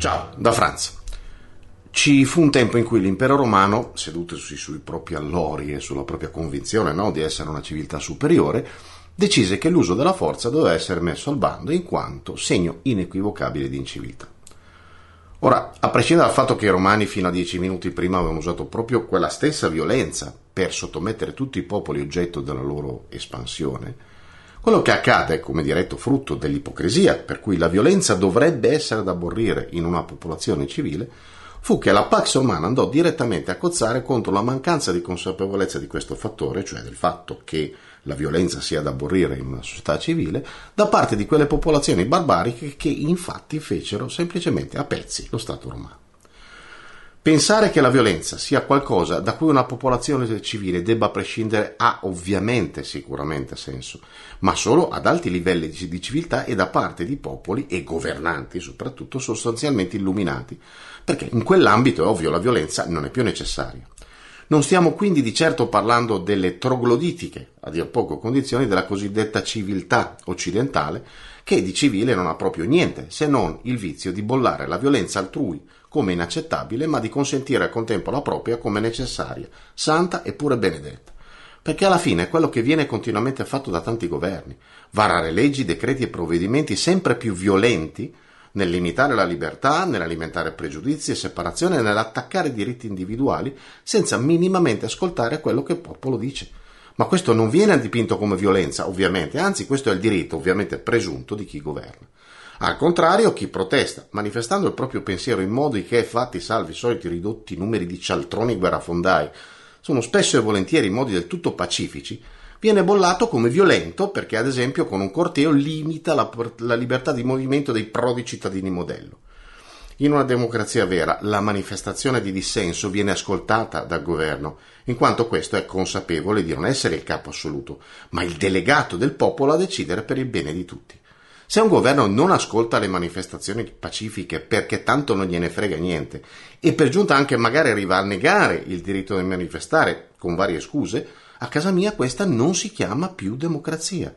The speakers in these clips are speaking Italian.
Ciao, da Franz. Ci fu un tempo in cui l'impero romano, sedutosi sui propri allori e sulla propria convinzione no, di essere una civiltà superiore, decise che l'uso della forza doveva essere messo al bando in quanto segno inequivocabile di inciviltà. Ora, a prescindere dal fatto che i romani fino a dieci minuti prima avevano usato proprio quella stessa violenza per sottomettere tutti i popoli oggetto della loro espansione, quello che accade come diretto frutto dell'ipocrisia, per cui la violenza dovrebbe essere da aborrire in una popolazione civile, fu che la Pax Romana andò direttamente a cozzare contro la mancanza di consapevolezza di questo fattore, cioè del fatto che la violenza sia da aborrire in una società civile, da parte di quelle popolazioni barbariche che infatti fecero semplicemente a pezzi lo Stato romano. Pensare che la violenza sia qualcosa da cui una popolazione civile debba prescindere ha ovviamente sicuramente senso, ma solo ad alti livelli di civiltà e da parte di popoli e governanti soprattutto sostanzialmente illuminati, perché in quell'ambito è ovvio la violenza non è più necessaria. Non stiamo quindi di certo parlando delle trogloditiche, a dir poco condizioni della cosiddetta civiltà occidentale, che di civile non ha proprio niente, se non il vizio di bollare la violenza altrui come inaccettabile, ma di consentire al contempo la propria come necessaria, santa e pure benedetta. Perché alla fine è quello che viene continuamente fatto da tanti governi, varare leggi, decreti e provvedimenti sempre più violenti nel limitare la libertà, nell'alimentare pregiudizi e separazione nell'attaccare diritti individuali senza minimamente ascoltare quello che il popolo dice. Ma questo non viene dipinto come violenza, ovviamente, anzi questo è il diritto, ovviamente presunto, di chi governa. Al contrario, chi protesta, manifestando il proprio pensiero in modi che, fatti salvi i soliti ridotti numeri di cialtroni guerrafondai, sono spesso e volentieri in modi del tutto pacifici, viene bollato come violento perché, ad esempio, con un corteo limita la, la libertà di movimento dei prodi cittadini modello. In una democrazia vera la manifestazione di dissenso viene ascoltata dal governo, in quanto questo è consapevole di non essere il capo assoluto, ma il delegato del popolo a decidere per il bene di tutti. Se un governo non ascolta le manifestazioni pacifiche perché tanto non gliene frega niente e per giunta anche magari arriva a negare il diritto di manifestare con varie scuse, a casa mia questa non si chiama più democrazia.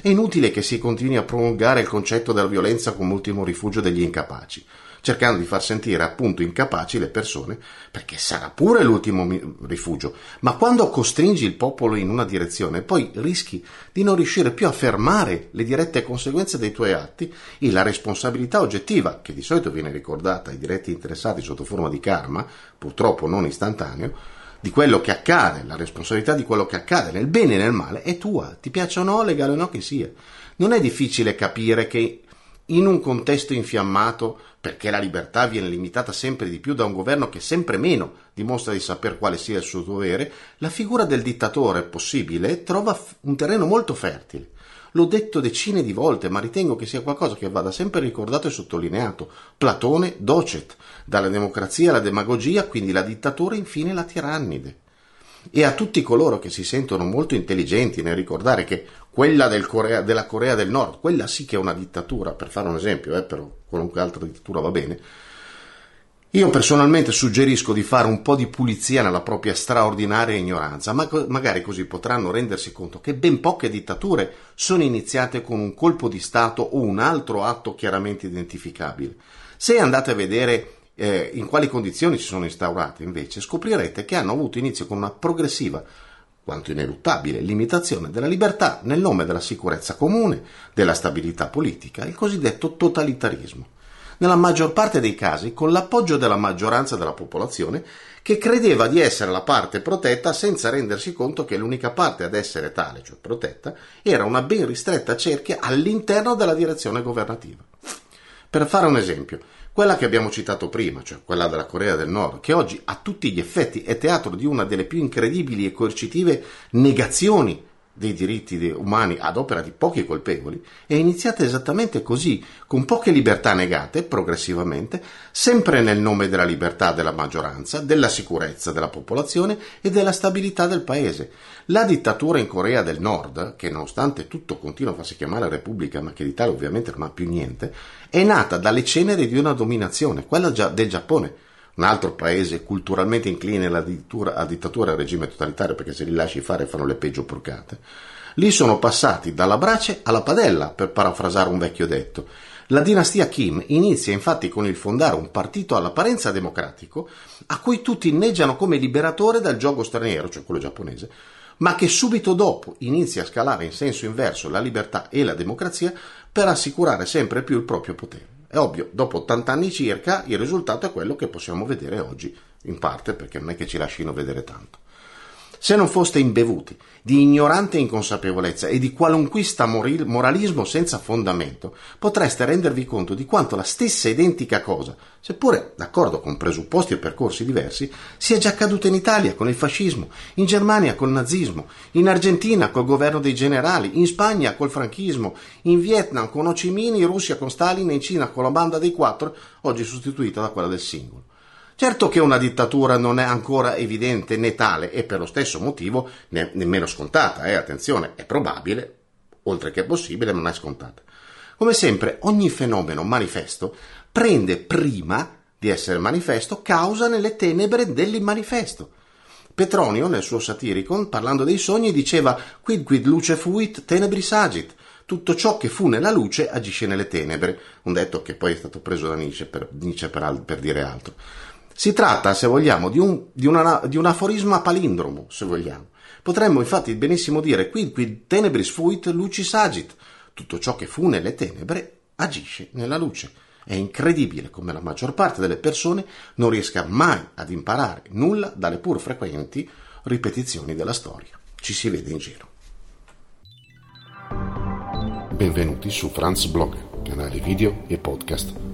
È inutile che si continui a prolungare il concetto della violenza come ultimo rifugio degli incapaci cercando di far sentire appunto incapaci le persone, perché sarà pure l'ultimo rifugio, ma quando costringi il popolo in una direzione, poi rischi di non riuscire più a fermare le dirette conseguenze dei tuoi atti e la responsabilità oggettiva, che di solito viene ricordata ai diretti interessati sotto forma di karma, purtroppo non istantaneo, di quello che accade, la responsabilità di quello che accade nel bene e nel male è tua, ti piaccia o no, legale o no che sia. Non è difficile capire che in un contesto infiammato, perché la libertà viene limitata sempre di più da un governo che sempre meno dimostra di saper quale sia il suo dovere, la figura del dittatore possibile trova un terreno molto fertile. L'ho detto decine di volte, ma ritengo che sia qualcosa che vada sempre ricordato e sottolineato. Platone docet, dalla democrazia alla demagogia, quindi la dittatura, infine la tirannide e a tutti coloro che si sentono molto intelligenti nel ricordare che quella del Corea, della Corea del Nord, quella sì che è una dittatura, per fare un esempio, eh, però qualunque altra dittatura va bene, io personalmente suggerisco di fare un po' di pulizia nella propria straordinaria ignoranza, ma magari così potranno rendersi conto che ben poche dittature sono iniziate con un colpo di Stato o un altro atto chiaramente identificabile. Se andate a vedere eh, in quali condizioni si sono instaurate, invece, scoprirete che hanno avuto inizio con una progressiva, quanto ineluttabile, limitazione della libertà nel nome della sicurezza comune, della stabilità politica, il cosiddetto totalitarismo. Nella maggior parte dei casi con l'appoggio della maggioranza della popolazione che credeva di essere la parte protetta senza rendersi conto che l'unica parte ad essere tale, cioè protetta, era una ben ristretta cerchia all'interno della direzione governativa. Per fare un esempio, quella che abbiamo citato prima, cioè quella della Corea del Nord, che oggi a tutti gli effetti è teatro di una delle più incredibili e coercitive negazioni dei diritti umani ad opera di pochi colpevoli, è iniziata esattamente così, con poche libertà negate progressivamente, sempre nel nome della libertà della maggioranza, della sicurezza della popolazione e della stabilità del paese. La dittatura in Corea del Nord, che nonostante tutto continua a farsi chiamare Repubblica, ma che d'Italia ovviamente non ha più niente, è nata dalle ceneri di una dominazione, quella del Giappone, un altro paese culturalmente incline alla dittatura, alla dittatura e al regime totalitario perché se li lasci fare fanno le peggio porcate. Lì sono passati dalla brace alla padella, per parafrasare un vecchio detto. La dinastia Kim inizia infatti con il fondare un partito all'apparenza democratico a cui tutti inneggiano come liberatore dal gioco straniero, cioè quello giapponese, ma che subito dopo inizia a scalare in senso inverso la libertà e la democrazia per assicurare sempre più il proprio potere. È ovvio, dopo 80 anni circa il risultato è quello che possiamo vedere oggi, in parte perché non è che ci lasciano vedere tanto. Se non foste imbevuti di ignorante inconsapevolezza e di qualunquista moralismo senza fondamento, potreste rendervi conto di quanto la stessa identica cosa, seppure d'accordo con presupposti e percorsi diversi, sia già accaduta in Italia con il fascismo, in Germania col nazismo, in Argentina col governo dei generali, in Spagna col franchismo, in Vietnam con Ho Chi Minh, in Russia con Stalin in Cina con la banda dei quattro, oggi sostituita da quella del singolo. Certo che una dittatura non è ancora evidente né tale e per lo stesso motivo ne- nemmeno scontata, eh, attenzione, è probabile, oltre che possibile, non è scontata. Come sempre, ogni fenomeno manifesto prende prima di essere manifesto causa nelle tenebre dell'immanifesto. Petronio, nel suo Satiricon, parlando dei sogni, diceva quid quid luce fuit tenebris agit, tutto ciò che fu nella luce agisce nelle tenebre, un detto che poi è stato preso da Nietzsche per, Nietzsche per, per dire altro. Si tratta, se vogliamo, di un, di, una, di un aforisma palindromo, se vogliamo. Potremmo infatti benissimo dire quid quid tenebris fuit lucis agit. Tutto ciò che fu nelle tenebre agisce nella luce. È incredibile come la maggior parte delle persone non riesca mai ad imparare nulla dalle pur frequenti ripetizioni della storia. Ci si vede in giro. Benvenuti su Franz Blog, canale video e podcast